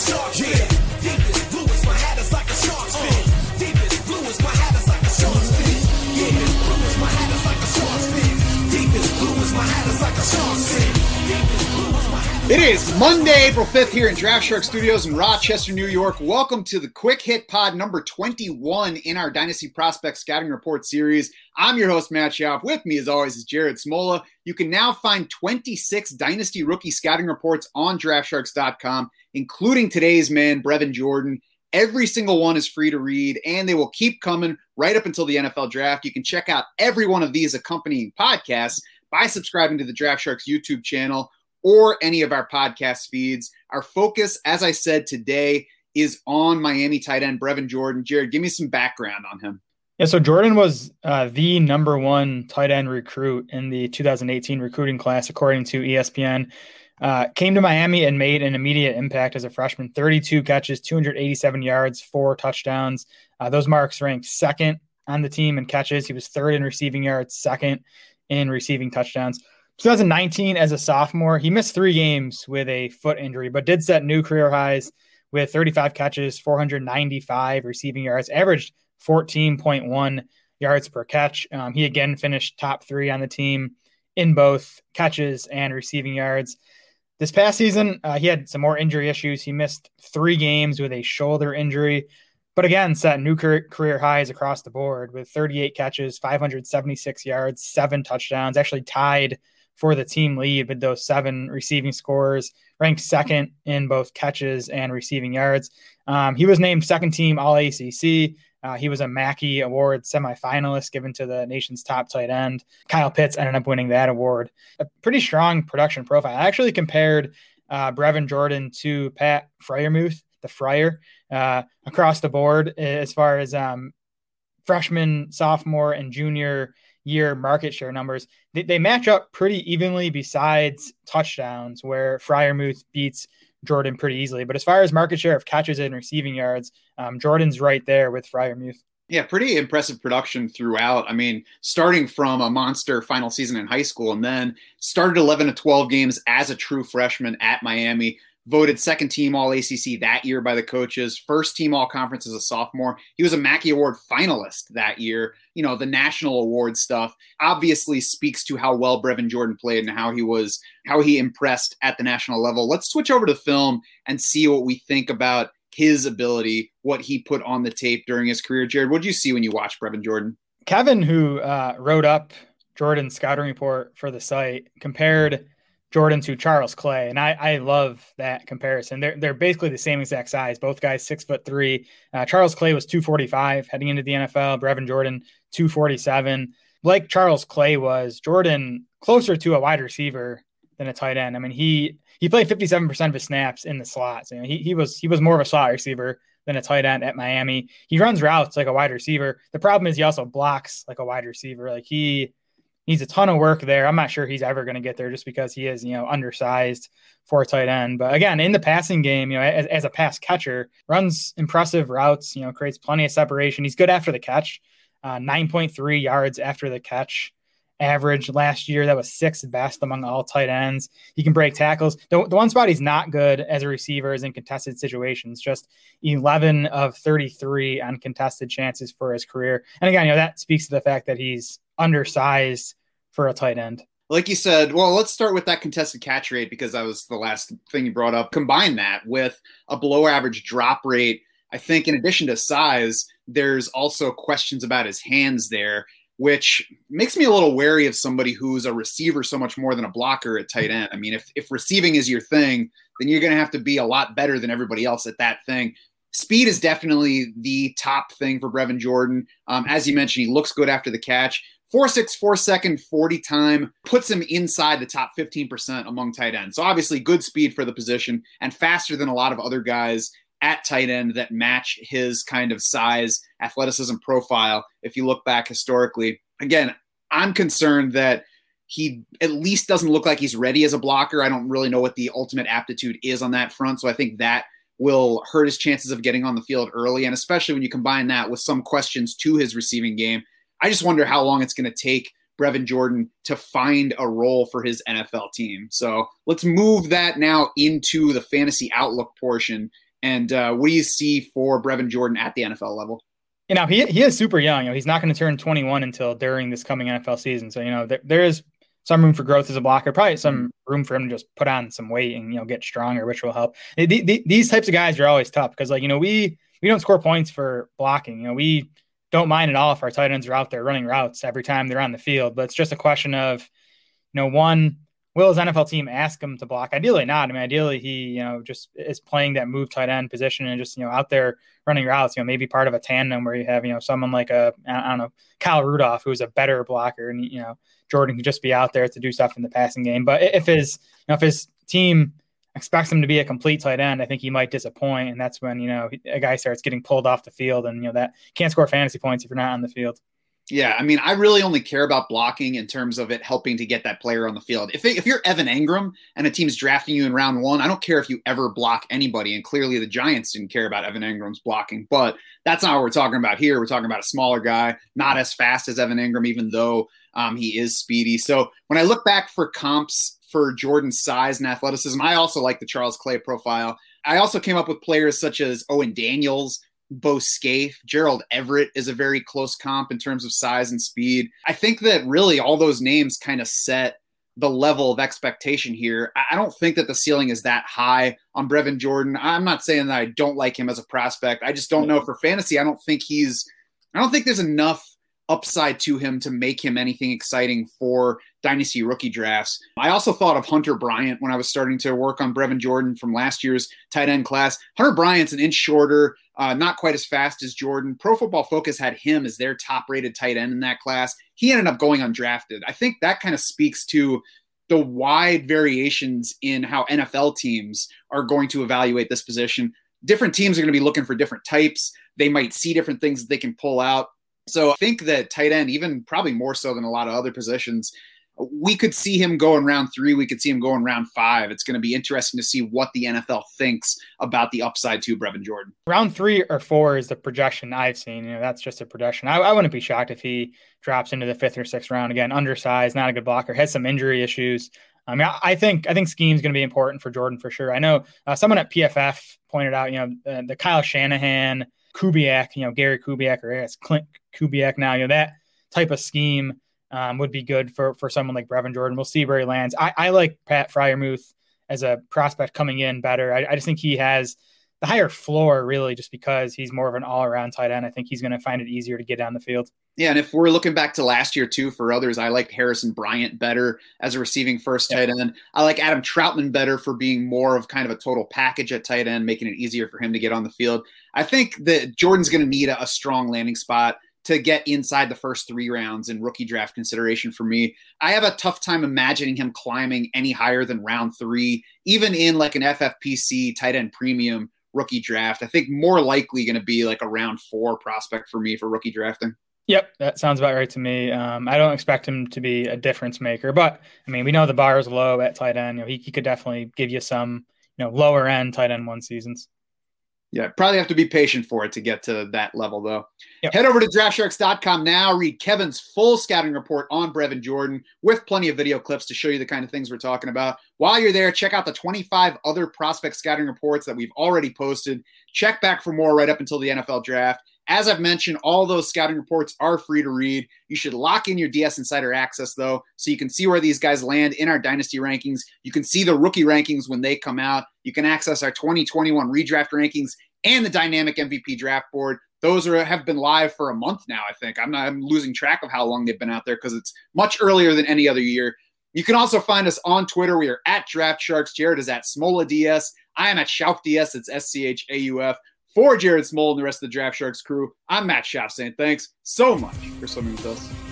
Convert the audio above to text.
a It is Monday, April 5th here in Draft Shark Studios in Rochester, New York. Welcome to the Quick Hit Pod number 21 in our Dynasty Prospect Scouting Report series. I'm your host, Matt Schauf. With me, as always, is Jared Smola. You can now find 26 Dynasty Rookie Scouting Reports on DraftSharks.com, including today's man, Brevin Jordan. Every single one is free to read, and they will keep coming right up until the NFL draft. You can check out every one of these accompanying podcasts by subscribing to the Draft Sharks YouTube channel or any of our podcast feeds. Our focus, as I said today, is on Miami tight end Brevin Jordan. Jared, give me some background on him. Yeah, so Jordan was uh, the number one tight end recruit in the 2018 recruiting class, according to ESPN. Uh, came to Miami and made an immediate impact as a freshman 32 catches, 287 yards, four touchdowns. Uh, those marks ranked second on the team in catches. He was third in receiving yards, second in receiving touchdowns. 2019, as a sophomore, he missed three games with a foot injury, but did set new career highs with 35 catches, 495 receiving yards, averaged 14.1 yards per catch. Um, he again finished top three on the team in both catches and receiving yards. This past season, uh, he had some more injury issues. He missed three games with a shoulder injury, but again, set new career, career highs across the board with 38 catches, 576 yards, seven touchdowns, actually tied for the team lead with those seven receiving scores, ranked second in both catches and receiving yards. Um, he was named second team All ACC. Uh, he was a Mackey Award semifinalist given to the nation's top tight end. Kyle Pitts ended up winning that award. A pretty strong production profile. I actually compared uh, Brevin Jordan to Pat Freiermuth, the Fryer, uh, across the board as far as um, freshman, sophomore, and junior year market share numbers. They, they match up pretty evenly besides touchdowns, where Freiermuth beats Jordan pretty easily. But as far as market share of catches and receiving yards, um, Jordan's right there with Freiermuth. Yeah, pretty impressive production throughout. I mean, starting from a monster final season in high school and then started 11 to 12 games as a true freshman at Miami, voted second team All ACC that year by the coaches, first team All Conference as a sophomore. He was a Mackey Award finalist that year. You know, the national award stuff obviously speaks to how well Brevin Jordan played and how he was, how he impressed at the national level. Let's switch over to film and see what we think about his ability, what he put on the tape during his career. Jared, what did you see when you watched Brevin Jordan? Kevin, who uh, wrote up Jordan's scouting report for the site, compared Jordan to Charles Clay, and I, I love that comparison. They're they're basically the same exact size. Both guys six foot three. Uh, Charles Clay was two forty five heading into the NFL. Brevin Jordan two forty seven. Like Charles Clay was, Jordan closer to a wide receiver than a tight end. I mean he he played fifty seven percent of his snaps in the slots. You know, he he was he was more of a slot receiver than a tight end at Miami. He runs routes like a wide receiver. The problem is he also blocks like a wide receiver. Like he needs a ton of work there. I'm not sure he's ever going to get there just because he is, you know, undersized for a tight end. But again, in the passing game, you know, as, as, a pass catcher, runs impressive routes, you know, creates plenty of separation. He's good after the catch, uh, 9.3 yards after the catch average last year. That was sixth best among all tight ends. He can break tackles. The, the one spot he's not good as a receiver is in contested situations, just 11 of 33 on contested chances for his career. And again, you know, that speaks to the fact that he's undersized for a tight end. Like you said, well, let's start with that contested catch rate because that was the last thing you brought up. Combine that with a below average drop rate. I think, in addition to size, there's also questions about his hands there, which makes me a little wary of somebody who's a receiver so much more than a blocker at tight end. I mean, if, if receiving is your thing, then you're going to have to be a lot better than everybody else at that thing. Speed is definitely the top thing for Brevin Jordan. Um, as you mentioned, he looks good after the catch. Four six four second 40 time puts him inside the top 15% among tight ends. So obviously good speed for the position and faster than a lot of other guys at tight end that match his kind of size, athleticism profile. If you look back historically, again, I'm concerned that he at least doesn't look like he's ready as a blocker. I don't really know what the ultimate aptitude is on that front. So I think that will hurt his chances of getting on the field early. And especially when you combine that with some questions to his receiving game, I just wonder how long it's going to take Brevin Jordan to find a role for his NFL team. So let's move that now into the fantasy outlook portion. And uh, what do you see for Brevin Jordan at the NFL level? You know, he, he is super young. You know, he's not going to turn 21 until during this coming NFL season. So, you know, there, there is some room for growth as a blocker, probably some room for him to just put on some weight and, you know, get stronger, which will help. The, the, these types of guys are always tough because, like, you know, we, we don't score points for blocking. You know, we don't mind at all if our tight ends are out there running routes every time they're on the field, but it's just a question of, you know, one, will his NFL team ask him to block? Ideally not. I mean, ideally he, you know, just is playing that move tight end position and just, you know, out there running routes, you know, maybe part of a tandem where you have, you know, someone like a, I don't know, Kyle Rudolph, who's a better blocker and, you know, Jordan can just be out there to do stuff in the passing game. But if his, you know, if his team expects him to be a complete tight end, I think he might disappoint. And that's when, you know, a guy starts getting pulled off the field and, you know, that can't score fantasy points if you're not on the field. Yeah, I mean, I really only care about blocking in terms of it helping to get that player on the field. If, if you're Evan Engram and a team's drafting you in round one, I don't care if you ever block anybody. And clearly the Giants didn't care about Evan Engram's blocking, but that's not what we're talking about here. We're talking about a smaller guy, not as fast as Evan Engram, even though um, he is speedy. So when I look back for comps for Jordan's size and athleticism, I also like the Charles Clay profile. I also came up with players such as Owen Daniels, Bo Scaife, Gerald Everett is a very close comp in terms of size and speed. I think that really all those names kind of set the level of expectation here. I don't think that the ceiling is that high on Brevin Jordan. I'm not saying that I don't like him as a prospect. I just don't know for fantasy. I don't think he's, I don't think there's enough upside to him to make him anything exciting for dynasty rookie drafts. I also thought of Hunter Bryant when I was starting to work on Brevin Jordan from last year's tight end class. Hunter Bryant's an inch shorter, uh, not quite as fast as Jordan. Pro Football Focus had him as their top rated tight end in that class. He ended up going undrafted. I think that kind of speaks to the wide variations in how NFL teams are going to evaluate this position. Different teams are going to be looking for different types. They might see different things that they can pull out. So I think that tight end, even probably more so than a lot of other positions, we could see him go in round three. We could see him go in round five. It's going to be interesting to see what the NFL thinks about the upside to Brevin Jordan. Round three or four is the projection I've seen. You know, that's just a projection. I, I wouldn't be shocked if he drops into the fifth or sixth round again. Undersized, not a good blocker, has some injury issues. I mean, I think I think scheme is going to be important for Jordan for sure. I know uh, someone at PFF pointed out, you know, uh, the Kyle Shanahan, Kubiak, you know, Gary Kubiak, or I guess Klint Kubiak now, you know, that type of scheme um, would be good for for someone like Brevin Jordan. We'll see where he lands. I, I like Pat Freiermuth as a prospect coming in better. I, I just think he has the higher floor really just because he's more of an all around tight end. I think he's going to find it easier to get down the field. Yeah, and if we're looking back to last year too, for others, I like Harrison Bryant better as a receiving first tight end. I like Adam Trautman better for being more of kind of a total package at tight end, making it easier for him to get on the field. I think that Jordan's going to need a, a strong landing spot to get inside the first three rounds in rookie draft consideration for me. I have a tough time imagining him climbing any higher than round three, even in like an FFPC tight end premium rookie draft. I think more likely going to be like a round four prospect for me for rookie drafting. Yep, that sounds about right to me. Um, I don't expect him to be a difference maker, but I mean, we know the bar is low at tight end. You know, he, he could definitely give you some, you know, lower end tight end one seasons. Yeah, probably have to be patient for it to get to that level, though. Yep. Head over to draftsharks.com now. Read Kevin's full scouting report on Brevin Jordan with plenty of video clips to show you the kind of things we're talking about. While you're there, check out the 25 other prospect scouting reports that we've already posted. Check back for more right up until the NFL draft. As I've mentioned, all those scouting reports are free to read. You should lock in your DS Insider access, though, so you can see where these guys land in our dynasty rankings. You can see the rookie rankings when they come out. You can access our 2021 redraft rankings and the dynamic MVP draft board. Those are have been live for a month now. I think I'm not I'm losing track of how long they've been out there because it's much earlier than any other year. You can also find us on Twitter. We are at Draft Sharks. Jared is at Smola DS. I am at Schauf DS. It's S C H A U F. For Jared Smola and the rest of the Draft Sharks crew, I'm Matt Schauf saying thanks so much for swimming with us.